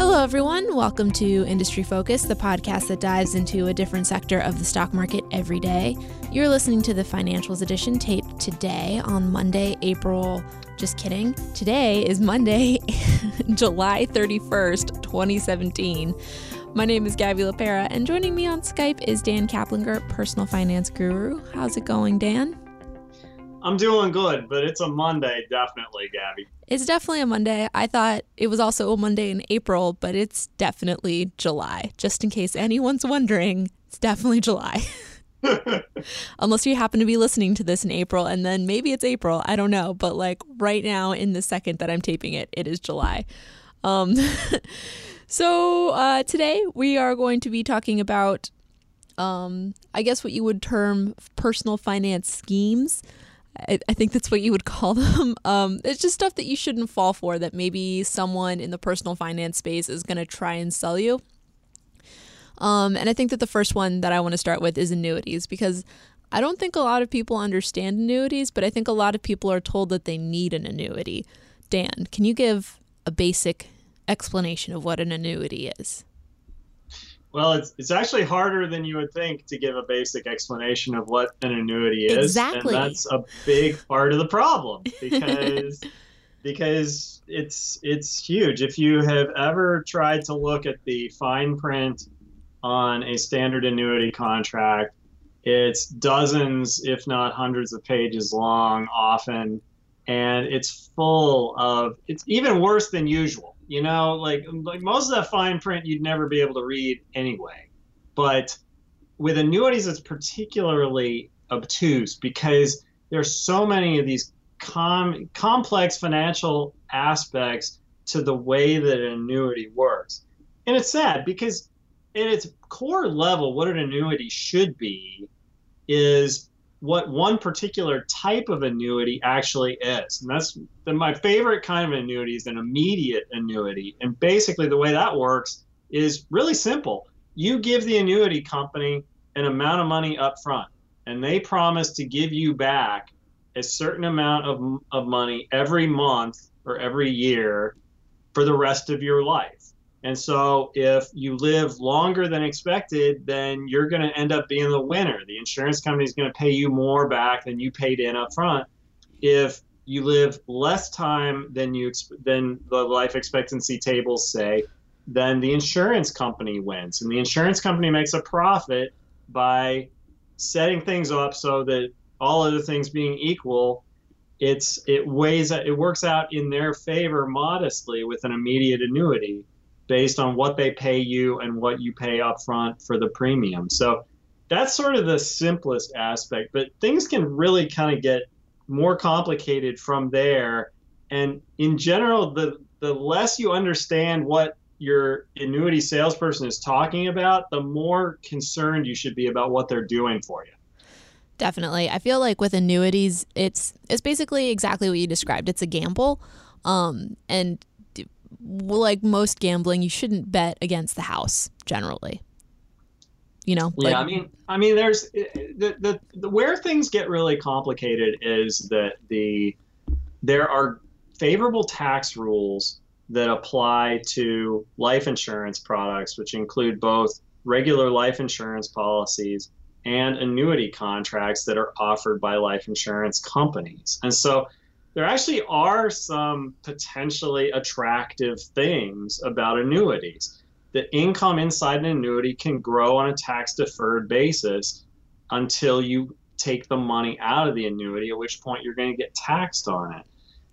Hello, everyone. Welcome to Industry Focus, the podcast that dives into a different sector of the stock market every day. You're listening to the Financials Edition taped today on Monday, April. Just kidding. Today is Monday, July 31st, 2017. My name is Gaby Lapera, and joining me on Skype is Dan Caplinger, personal finance guru. How's it going, Dan? I'm doing good, but it's a Monday, definitely, Gaby. It's definitely a Monday. I thought it was also a Monday in April, but it's definitely July. Just in case anyone's wondering, it's definitely July. Unless you happen to be listening to this in April, and then maybe it's April. I don't know. But like right now, in the second that I'm taping it, it is July. Um, so uh, today we are going to be talking about, um, I guess, what you would term personal finance schemes. I, I think that's what you would call them. Um, it's just stuff that you shouldn't fall for that maybe someone in the personal finance space is going to try and sell you. Um, and I think that the first one that I want to start with is annuities because I don't think a lot of people understand annuities, but I think a lot of people are told that they need an annuity. Dan, can you give a basic explanation of what an annuity is? Well, it's it's actually harder than you would think to give a basic explanation of what an annuity is. Exactly. And that's a big part of the problem because because it's it's huge. If you have ever tried to look at the fine print on a standard annuity contract, it's dozens, if not hundreds of pages long often, and it's full of it's even worse than usual you know, like like most of that fine print you'd never be able to read anyway. But with annuities, it's particularly obtuse because there's so many of these com- complex financial aspects to the way that an annuity works. And it's sad because at its core level, what an annuity should be is what one particular type of annuity actually is. And that's the, my favorite kind of annuity is an immediate annuity. And basically, the way that works is really simple. You give the annuity company an amount of money up front, and they promise to give you back a certain amount of, of money every month or every year for the rest of your life. And so if you live longer than expected, then you're going to end up being the winner. The insurance company is going to pay you more back than you paid in up front. If you live less time than you than the life expectancy tables say, then the insurance company wins. And the insurance company makes a profit by setting things up so that all other things being equal, it's it weighs it works out in their favor modestly with an immediate annuity based on what they pay you and what you pay up front for the premium. So that's sort of the simplest aspect, but things can really kind of get more complicated from there. And in general, the the less you understand what your annuity salesperson is talking about, the more concerned you should be about what they're doing for you. Definitely. I feel like with annuities, it's it's basically exactly what you described. It's a gamble. Um, and like most gambling, you shouldn't bet against the house generally. You know? Yeah, I mean, I mean, there's eh, eh, the, the the where things get really complicated is that the there are favorable tax rules that apply to life insurance products, which include both regular life insurance policies and annuity contracts that are offered by life insurance companies. And so there actually are some potentially attractive things about annuities. The income inside an annuity can grow on a tax deferred basis until you take the money out of the annuity, at which point you're going to get taxed on it.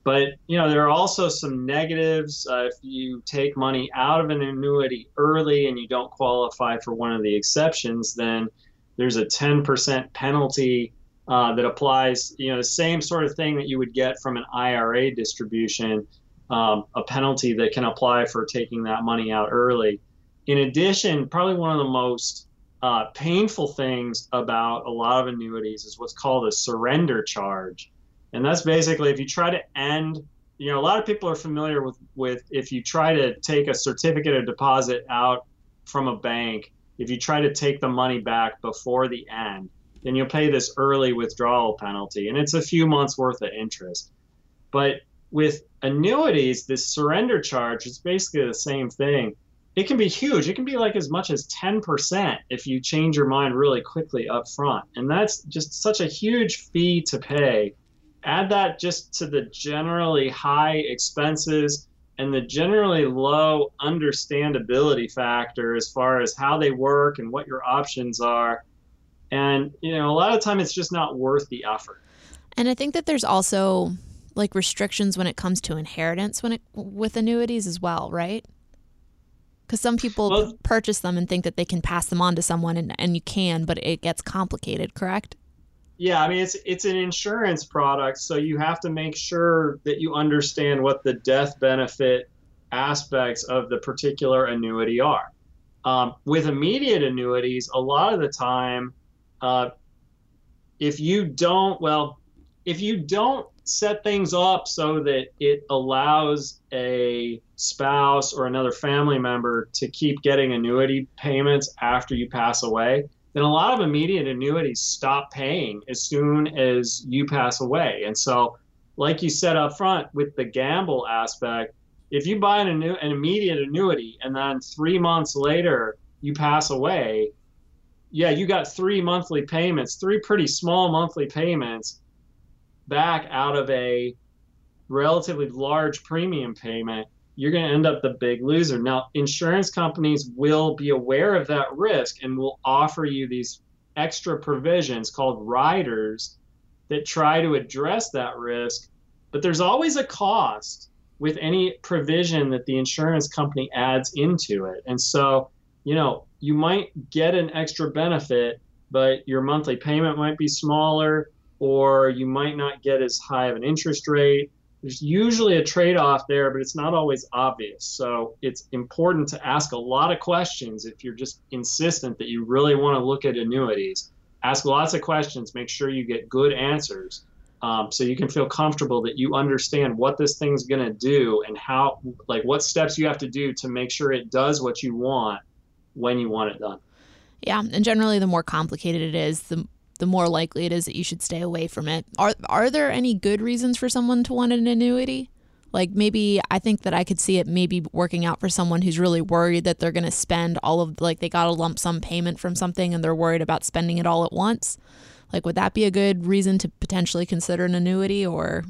But you know there are also some negatives. Uh, if you take money out of an annuity early and you don't qualify for one of the exceptions, then there's a 10% penalty uh, that applies, you know, the same sort of thing that you would get from an IRA distribution, um, a penalty that can apply for taking that money out early. In addition, probably one of the most uh, painful things about a lot of annuities is what's called a surrender charge. And that's basically if you try to end, you know, a lot of people are familiar with, with if you try to take a certificate of deposit out from a bank, if you try to take the money back before the end, then you'll pay this early withdrawal penalty, and it's a few months worth of interest. But with annuities, this surrender charge is basically the same thing. It can be huge. It can be like as much as 10% if you change your mind really quickly up front. And that's just such a huge fee to pay. Add that just to the generally high expenses and the generally low understandability factor as far as how they work and what your options are. And, you know, a lot of time it's just not worth the effort. And I think that there's also like restrictions when it comes to inheritance when it with annuities as well, right? Because some people well, purchase them and think that they can pass them on to someone, and, and you can, but it gets complicated, correct? Yeah, I mean it's it's an insurance product, so you have to make sure that you understand what the death benefit aspects of the particular annuity are. Um, with immediate annuities, a lot of the time, uh, if you don't, well, if you don't set things up so that it allows a spouse or another family member to keep getting annuity payments after you pass away, then a lot of immediate annuities stop paying as soon as you pass away. And so, like you said up front with the gamble aspect, if you buy an, annu- an immediate annuity and then three months later you pass away, yeah, you got three monthly payments, three pretty small monthly payments back out of a relatively large premium payment, you're going to end up the big loser. Now, insurance companies will be aware of that risk and will offer you these extra provisions called riders that try to address that risk. But there's always a cost with any provision that the insurance company adds into it. And so, you know, you might get an extra benefit, but your monthly payment might be smaller or you might not get as high of an interest rate. There's usually a trade off there, but it's not always obvious. So it's important to ask a lot of questions if you're just insistent that you really want to look at annuities. Ask lots of questions, make sure you get good answers. Um, so you can feel comfortable that you understand what this thing's going to do and how like what steps you have to do to make sure it does what you want when you want it done yeah and generally the more complicated it is the the more likely it is that you should stay away from it. Are are there any good reasons for someone to want an annuity? Like maybe I think that I could see it maybe working out for someone who's really worried that they're going to spend all of like they got a lump sum payment from something and they're worried about spending it all at once. Like would that be a good reason to potentially consider an annuity or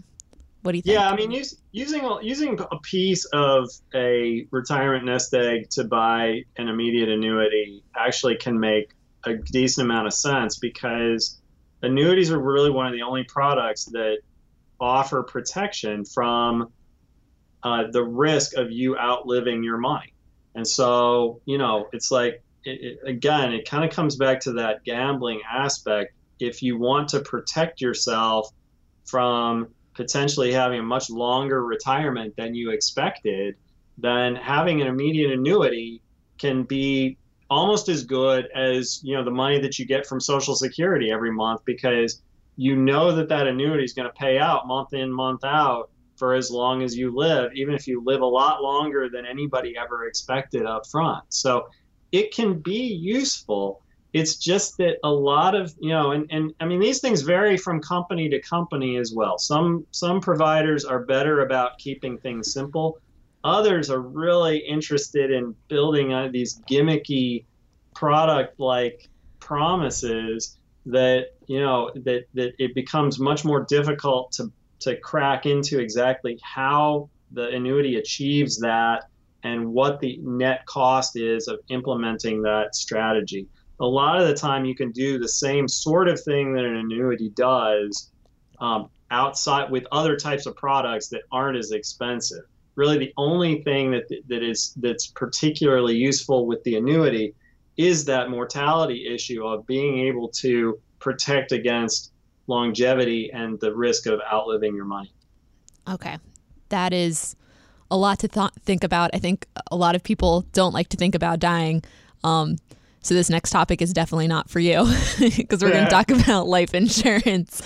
what do you think? Yeah, I mean use, using using a piece of a retirement nest egg to buy an immediate annuity actually can make a decent amount of sense because annuities are really one of the only products that offer protection from uh, the risk of you outliving your money. And so, you know, it's like, it, it, again, it kind of comes back to that gambling aspect. If you want to protect yourself from potentially having a much longer retirement than you expected, then having an immediate annuity can be almost as good as you know the money that you get from Social Security every month because you know that that annuity is going to pay out month in month out for as long as you live, even if you live a lot longer than anybody ever expected up front. So it can be useful. It's just that a lot of you know, and, and I mean these things vary from company to company as well. Some some providers are better about keeping things simple Others are really interested in building these gimmicky product like promises that you know that that it becomes much more difficult to to crack into exactly how the annuity achieves that and what the net cost is of implementing that strategy. A lot of the time, you can do the same sort of thing that an annuity does um, outside with other types of products that aren't as expensive really the only thing that that is that's particularly useful with the annuity is that mortality issue of being able to protect against longevity and the risk of outliving your money. Okay. That is a lot to th- think about. I think a lot of people don't like to think about dying. Um, so this next topic is definitely not for you because we're going to talk about life insurance.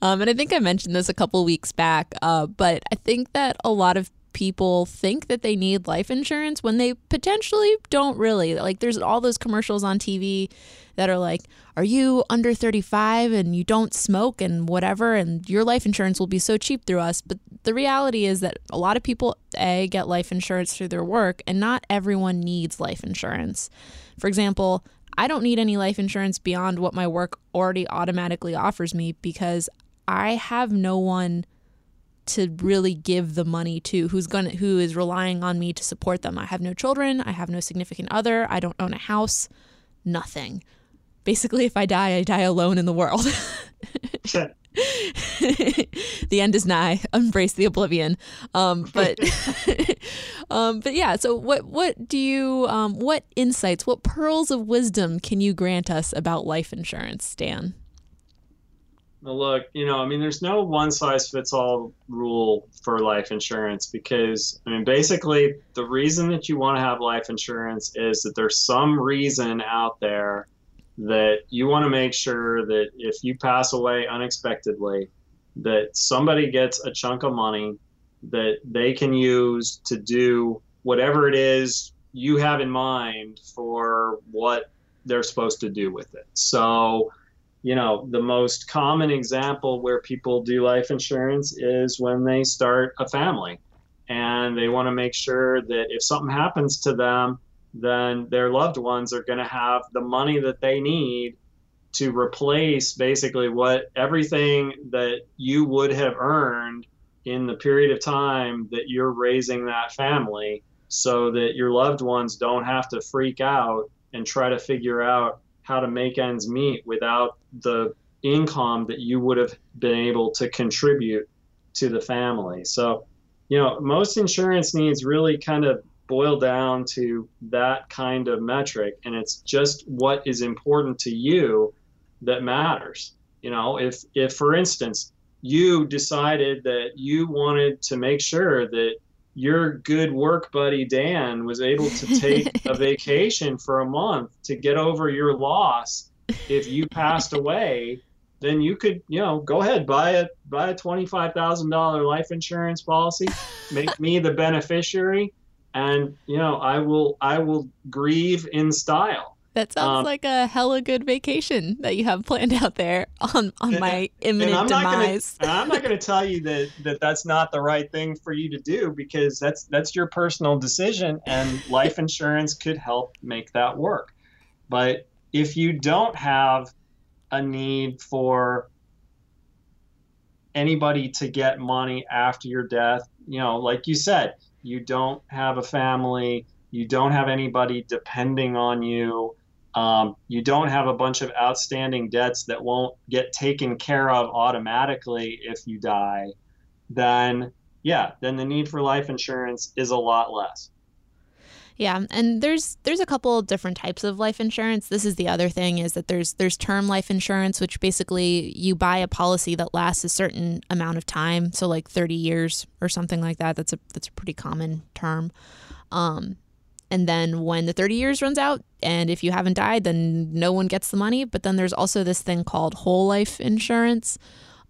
Um, and I think I mentioned this a couple weeks back, uh, but I think that a lot of people think that they need life insurance when they potentially don't really. Like there's all those commercials on TV that are like, "Are you under 35 and you don't smoke and whatever and your life insurance will be so cheap through us." But the reality is that a lot of people a get life insurance through their work and not everyone needs life insurance. For example, I don't need any life insurance beyond what my work already automatically offers me because I have no one to really give the money to who's going to who is relying on me to support them. I have no children, I have no significant other, I don't own a house, nothing. Basically if I die, I die alone in the world. the end is nigh. Embrace the oblivion. Um, but um, but yeah. So what what do you um, what insights, what pearls of wisdom can you grant us about life insurance, Dan? Well, look, you know, I mean, there's no one size fits all rule for life insurance because, I mean, basically, the reason that you want to have life insurance is that there's some reason out there that you want to make sure that if you pass away unexpectedly, that somebody gets a chunk of money that they can use to do whatever it is you have in mind for what they're supposed to do with it. So, you know, the most common example where people do life insurance is when they start a family and they want to make sure that if something happens to them, then their loved ones are going to have the money that they need to replace basically what everything that you would have earned in the period of time that you're raising that family so that your loved ones don't have to freak out and try to figure out how to make ends meet without the income that you would have been able to contribute to the family. So, you know, most insurance needs really kind of boil down to that kind of metric, and it's just what is important to you that matters. You know, if if for instance you decided that you wanted to make sure that your good work buddy Dan was able to take a vacation for a month to get over your loss if you passed away then you could you know go ahead buy a buy a $25000 life insurance policy make me the beneficiary and you know i will i will grieve in style that sounds um, like a hella good vacation that you have planned out there on, on my imminent I'm demise. Gonna, I'm not going to tell you that, that that's not the right thing for you to do because that's that's your personal decision, and life insurance could help make that work. But if you don't have a need for anybody to get money after your death, you know, like you said, you don't have a family, you don't have anybody depending on you um, you don't have a bunch of outstanding debts that won't get taken care of automatically if you die, then yeah, then the need for life insurance is a lot less. Yeah, and there's there's a couple different types of life insurance. This is the other thing is that there's there's term life insurance, which basically you buy a policy that lasts a certain amount of time, so like 30 years or something like that. That's a that's a pretty common term. Um, and then when the 30 years runs out, and if you haven't died, then no one gets the money. But then there's also this thing called whole life insurance,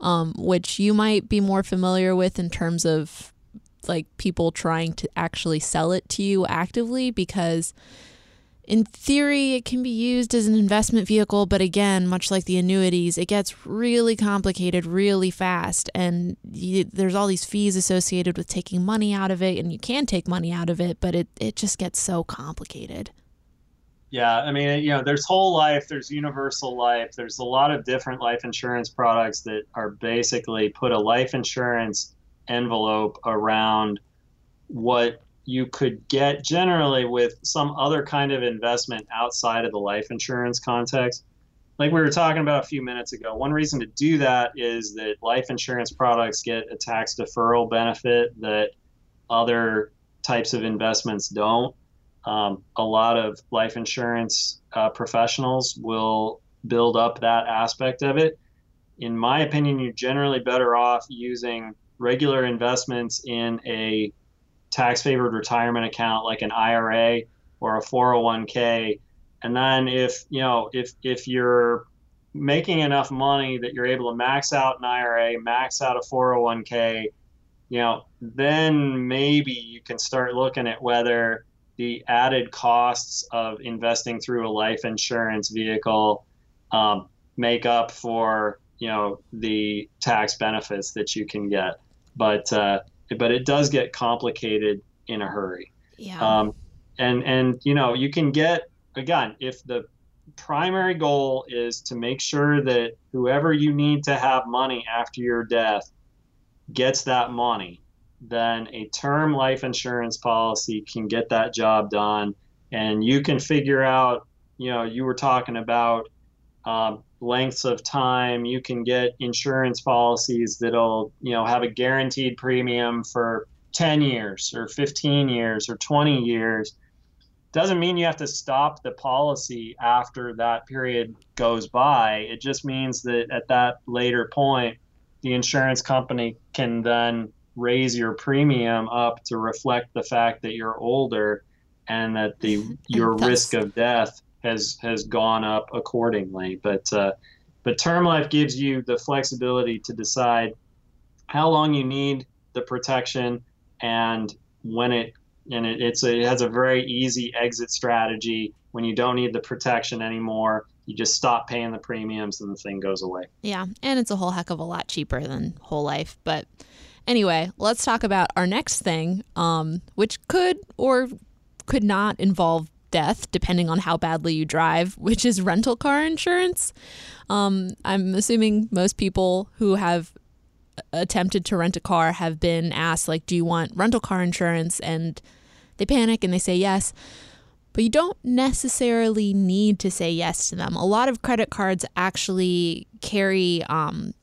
um, which you might be more familiar with in terms of like people trying to actually sell it to you actively because in theory, it can be used as an investment vehicle, but again, much like the annuities, it gets really complicated really fast. And you, there's all these fees associated with taking money out of it, and you can take money out of it, but it, it just gets so complicated. Yeah, I mean, you know, there's whole life, there's universal life, there's a lot of different life insurance products that are basically put a life insurance envelope around what you could get generally with some other kind of investment outside of the life insurance context. Like we were talking about a few minutes ago, one reason to do that is that life insurance products get a tax deferral benefit that other types of investments don't. Um, a lot of life insurance uh, professionals will build up that aspect of it. In my opinion, you're generally better off using regular investments in a tax favored retirement account like an IRA or a 401k. And then if, you know, if if you're making enough money that you're able to max out an IRA, max out a 401k, you know, then maybe you can start looking at whether the added costs of investing through a life insurance vehicle um, make up for you know the tax benefits that you can get. But uh, but it does get complicated in a hurry. Yeah. Um, and and you know you can get again if the primary goal is to make sure that whoever you need to have money after your death gets that money, then a term life insurance policy can get that job done. And you can figure out, you know, you were talking about um, lengths of time. You can get insurance policies that'll, you know, have a guaranteed premium for 10 years or 15 years or 20 years doesn't mean you have to stop the policy after that period goes by. It just means that at that later point, the insurance company can then raise your premium up to reflect the fact that you're older and that the your risk of death has has gone up accordingly. But uh, but term life gives you the flexibility to decide how long you need the protection and when it and it, it's a, it has a very easy exit strategy. When you don't need the protection anymore you just stop paying the premiums and the thing goes away. Yeah and it's a whole heck of a lot cheaper than whole life. But anyway let's talk about our next thing um, which could or could not involve death depending on how badly you drive which is rental car insurance. Um, i'm assuming most people who have attempted to rent a car have been asked like do you want rental car insurance? And they panic and they say yes. But you don't necessarily need to say yes to them. A lot of credit cards actually carry um,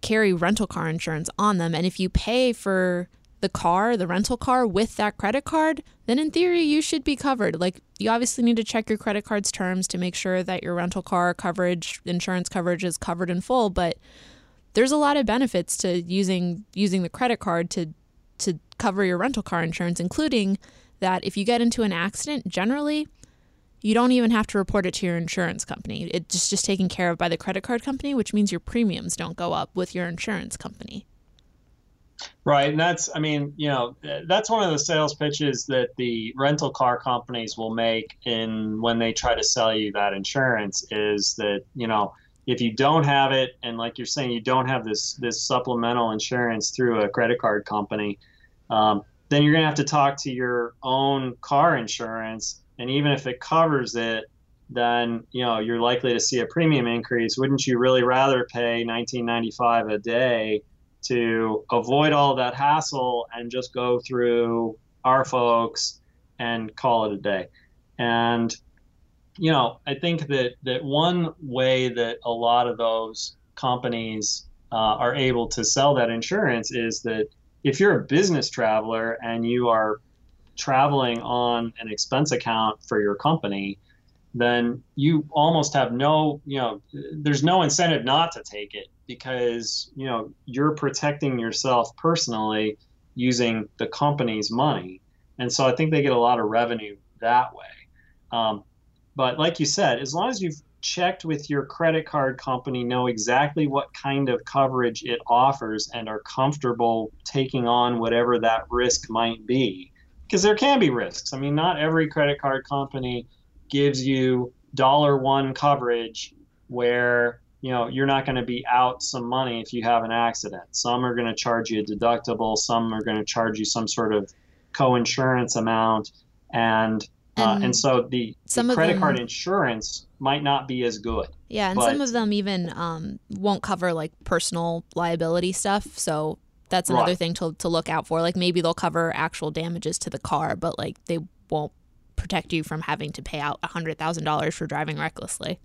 carry rental car insurance on them. And if you pay for the car the rental car with that credit card then in theory you should be covered like you obviously need to check your credit card's terms to make sure that your rental car coverage insurance coverage is covered in full but there's a lot of benefits to using using the credit card to to cover your rental car insurance, including that if you get into an accident, generally you don't even have to report it to your insurance company. It's just, just taken care of by the credit card company, which means your premiums don't go up with your insurance company. Right. And that's, I mean, you know, that's one of the sales pitches that the rental car companies will make in when they try to sell you that insurance is that, you know, if you don't have it and like you're saying you don't have this this supplemental insurance through a credit card company um, then you're going to have to talk to your own car insurance and even if it covers it then you know you're likely to see a premium increase wouldn't you really rather pay 1995 a day to avoid all that hassle and just go through our folks and call it a day. And you know, I think that that one way that a lot of those companies uh, are able to sell that insurance is that if you're a business traveler and you are traveling on an expense account for your company, then you almost have no, you know, there's no incentive not to take it because, you know, you're protecting yourself personally using the company's money. And so I think they get a lot of revenue that way. Um, but like you said, as long as you've checked with your credit card company, know exactly what kind of coverage it offers, and are comfortable taking on whatever that risk might be. Because there can be risks. I mean, not every credit card company gives you dollar one coverage where you know you're not going to be out some money if you have an accident. Some are going to charge you a deductible. Some are going to charge you some sort of co-insurance amount, and uh, and so the, the credit them, card insurance might not be as good. Yeah, and but, some of them even um, won't cover like personal liability stuff. So that's another right. thing to, to look out for. Like maybe they'll cover actual damages to the car, but like they won't protect you from having to pay out $100,000 for driving recklessly.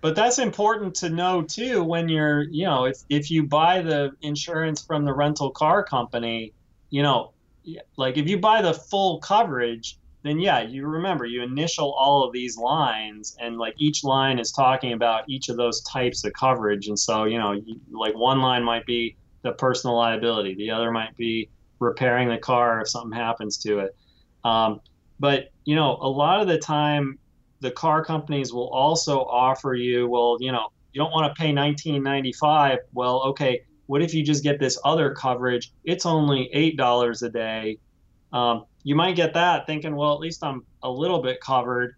But that's important to know too when you're, you know, if, if you buy the insurance from the rental car company, you know, like if you buy the full coverage, then yeah, you remember you initial all of these lines, and like each line is talking about each of those types of coverage. And so, you know, like one line might be the personal liability, the other might be repairing the car if something happens to it. Um, but you know, a lot of the time, the car companies will also offer you, well, you know, you don't want to pay 1995. Well, okay, what if you just get this other coverage? It's only $8 a day. Um, you might get that thinking, well, at least I'm a little bit covered,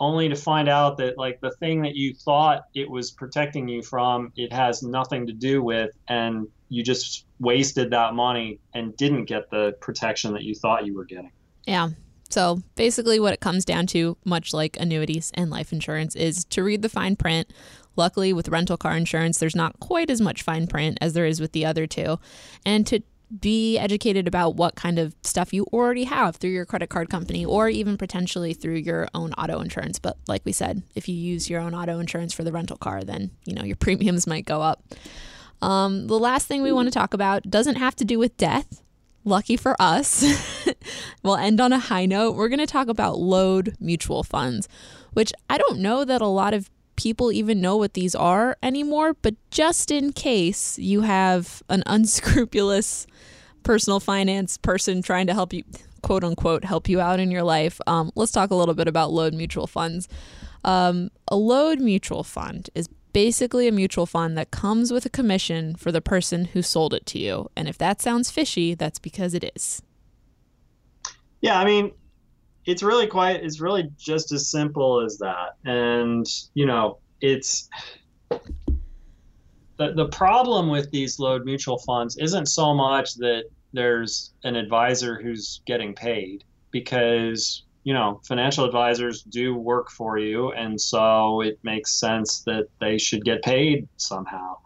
only to find out that like the thing that you thought it was protecting you from, it has nothing to do with, and you just wasted that money and didn't get the protection that you thought you were getting. Yeah. So basically, what it comes down to, much like annuities and life insurance, is to read the fine print. Luckily, with rental car insurance, there's not quite as much fine print as there is with the other two. And to be educated about what kind of stuff you already have through your credit card company or even potentially through your own auto insurance. But like we said, if you use your own auto insurance for the rental car, then you know your premiums might go up. Um, the last thing we want to talk about doesn't have to do with death. Lucky for us, we'll end on a high note. We're going to talk about load mutual funds, which I don't know that a lot of people even know what these are anymore, but just in case you have an unscrupulous personal finance person trying to help you, quote unquote, help you out in your life, um, let's talk a little bit about load mutual funds. Um, a load mutual fund is basically a mutual fund that comes with a commission for the person who sold it to you. And if that sounds fishy, that's because it is. Yeah, I mean, it's really quite it's really just as simple as that and you know it's the, the problem with these load mutual funds isn't so much that there's an advisor who's getting paid because you know financial advisors do work for you and so it makes sense that they should get paid somehow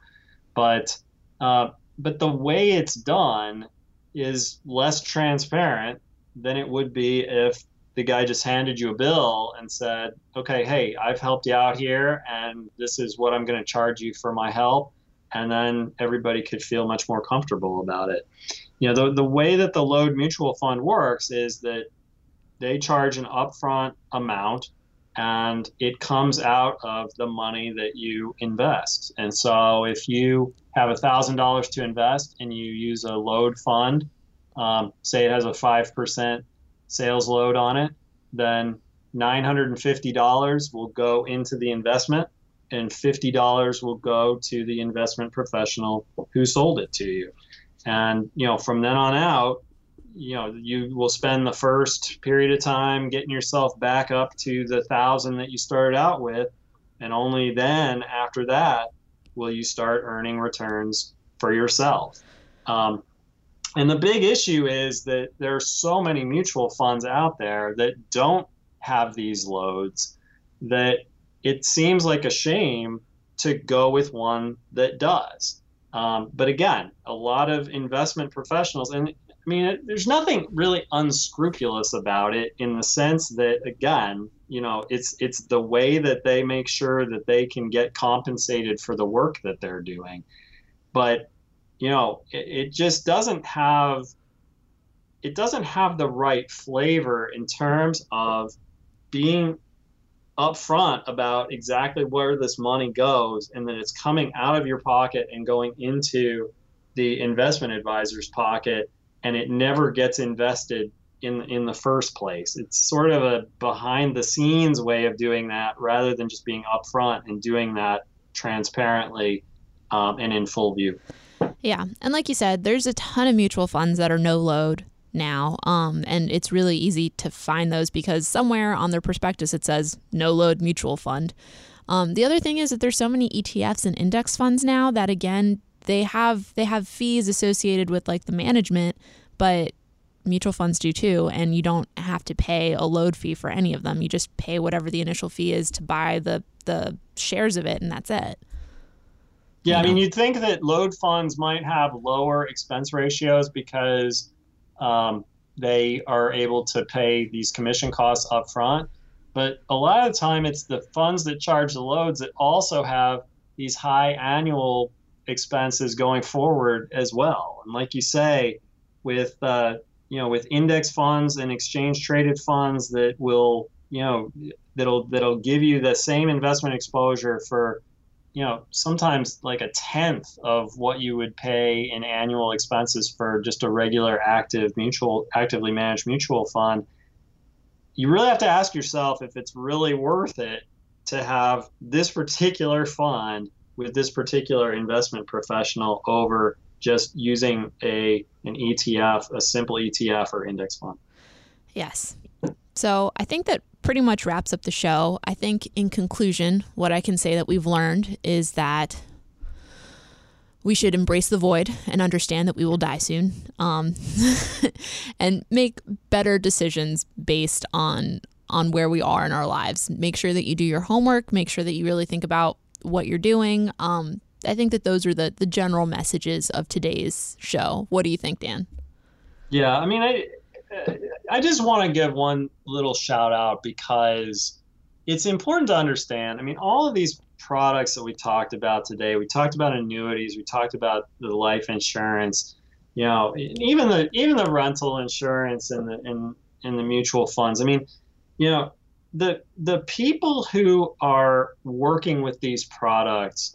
but uh, but the way it's done is less transparent than it would be if the guy just handed you a bill and said, okay, hey, I've helped you out here, and this is what I'm going to charge you for my help. And then everybody could feel much more comfortable about it. You know, the, the way that the load mutual fund works is that they charge an upfront amount and it comes out of the money that you invest. And so if you have $1,000 to invest and you use a load fund, um, say it has a 5% sales load on it, then $950 will go into the investment and $50 will go to the investment professional who sold it to you. And, you know, from then on out, you know, you will spend the first period of time getting yourself back up to the thousand that you started out with. And only then, after that, will you start earning returns for yourself. Um, and the big issue is that there are so many mutual funds out there that don't have these loads that it seems like a shame to go with one that does. Um, but again, a lot of investment professionals, and I mean, there's nothing really unscrupulous about it in the sense that, again, you know, it's it's the way that they make sure that they can get compensated for the work that they're doing. But you know, it, it just doesn't have it doesn't have the right flavor in terms of being upfront about exactly where this money goes and that it's coming out of your pocket and going into the investment advisor's pocket and it never gets invested in in the first place. It's sort of a behind the scenes way of doing that rather than just being upfront and doing that transparently um, and in full view. Yeah. And like you said, there's a ton of mutual funds that are no load now. Um, and it's really easy to find those because somewhere on their prospectus it says no load mutual fund. Um, the other thing is that there's so many ETFs and index funds now that again they have they have fees associated with like the management, but mutual funds do too, and you don't have to pay a load fee for any of them. You just pay whatever the initial fee is to buy the the shares of it, and that's it. Yeah, I mean, you'd think that load funds might have lower expense ratios because um, they are able to pay these commission costs up front. But a lot of the time, it's the funds that charge the loads that also have these high annual expenses going forward as well. And like you say, with uh, you know, with index funds and exchange traded funds that will you know that'll that'll give you the same investment exposure for you know sometimes like a tenth of what you would pay in annual expenses for just a regular active mutual actively managed mutual fund you really have to ask yourself if it's really worth it to have this particular fund with this particular investment professional over just using a an ETF, a simple ETF or index fund. Yes. So I think that pretty much wraps up the show. I think in conclusion, what I can say that we've learned is that we should embrace the void and understand that we will die soon um, and make better decisions based on on where we are in our lives make sure that you do your homework make sure that you really think about what you're doing um, i think that those are the the general messages of today's show what do you think dan yeah i mean i i just want to give one little shout out because it's important to understand i mean all of these products that we talked about today. We talked about annuities. We talked about the life insurance. You know, even the even the rental insurance and the and, and the mutual funds. I mean, you know, the the people who are working with these products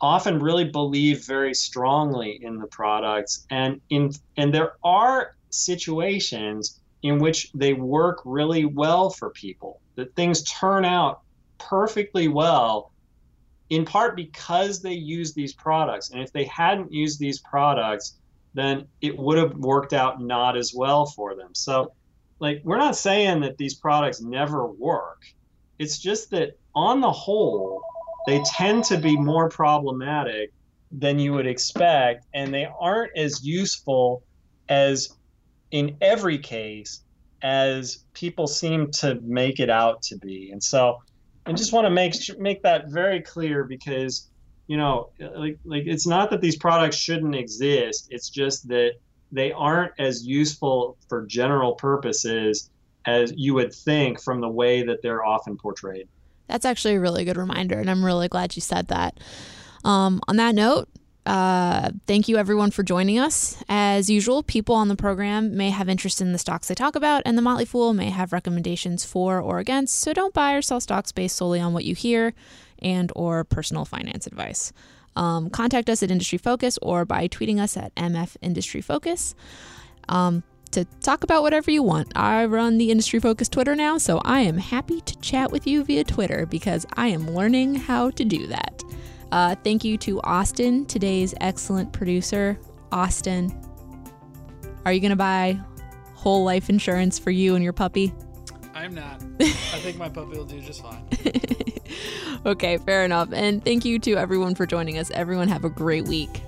often really believe very strongly in the products and in and there are situations in which they work really well for people that things turn out perfectly well in part because they use these products. And if they hadn't used these products, then it would have worked out not as well for them. So, like, we're not saying that these products never work. It's just that on the whole, they tend to be more problematic than you would expect, and they aren't as useful as in every case as people seem to make it out to be. And so, I just want to make make that very clear because you know like like it's not that these products shouldn't exist it's just that they aren't as useful for general purposes as you would think from the way that they're often portrayed that's actually a really good reminder and i'm really glad you said that um, on that note uh, thank you everyone for joining us. As usual, people on the program may have interest in the stocks they talk about, and the Motley Fool may have recommendations for or against. So don't buy or sell stocks based solely on what you hear and or personal finance advice. Um, contact us at Industry Focus or by tweeting us at MF Industry Focus. Um, to talk about whatever you want. I run the Industry Focus Twitter now, so I am happy to chat with you via Twitter because I am learning how to do that. Uh, thank you to Austin, today's excellent producer. Austin, are you going to buy whole life insurance for you and your puppy? I'm not. I think my puppy will do just fine. okay, fair enough. And thank you to everyone for joining us. Everyone have a great week.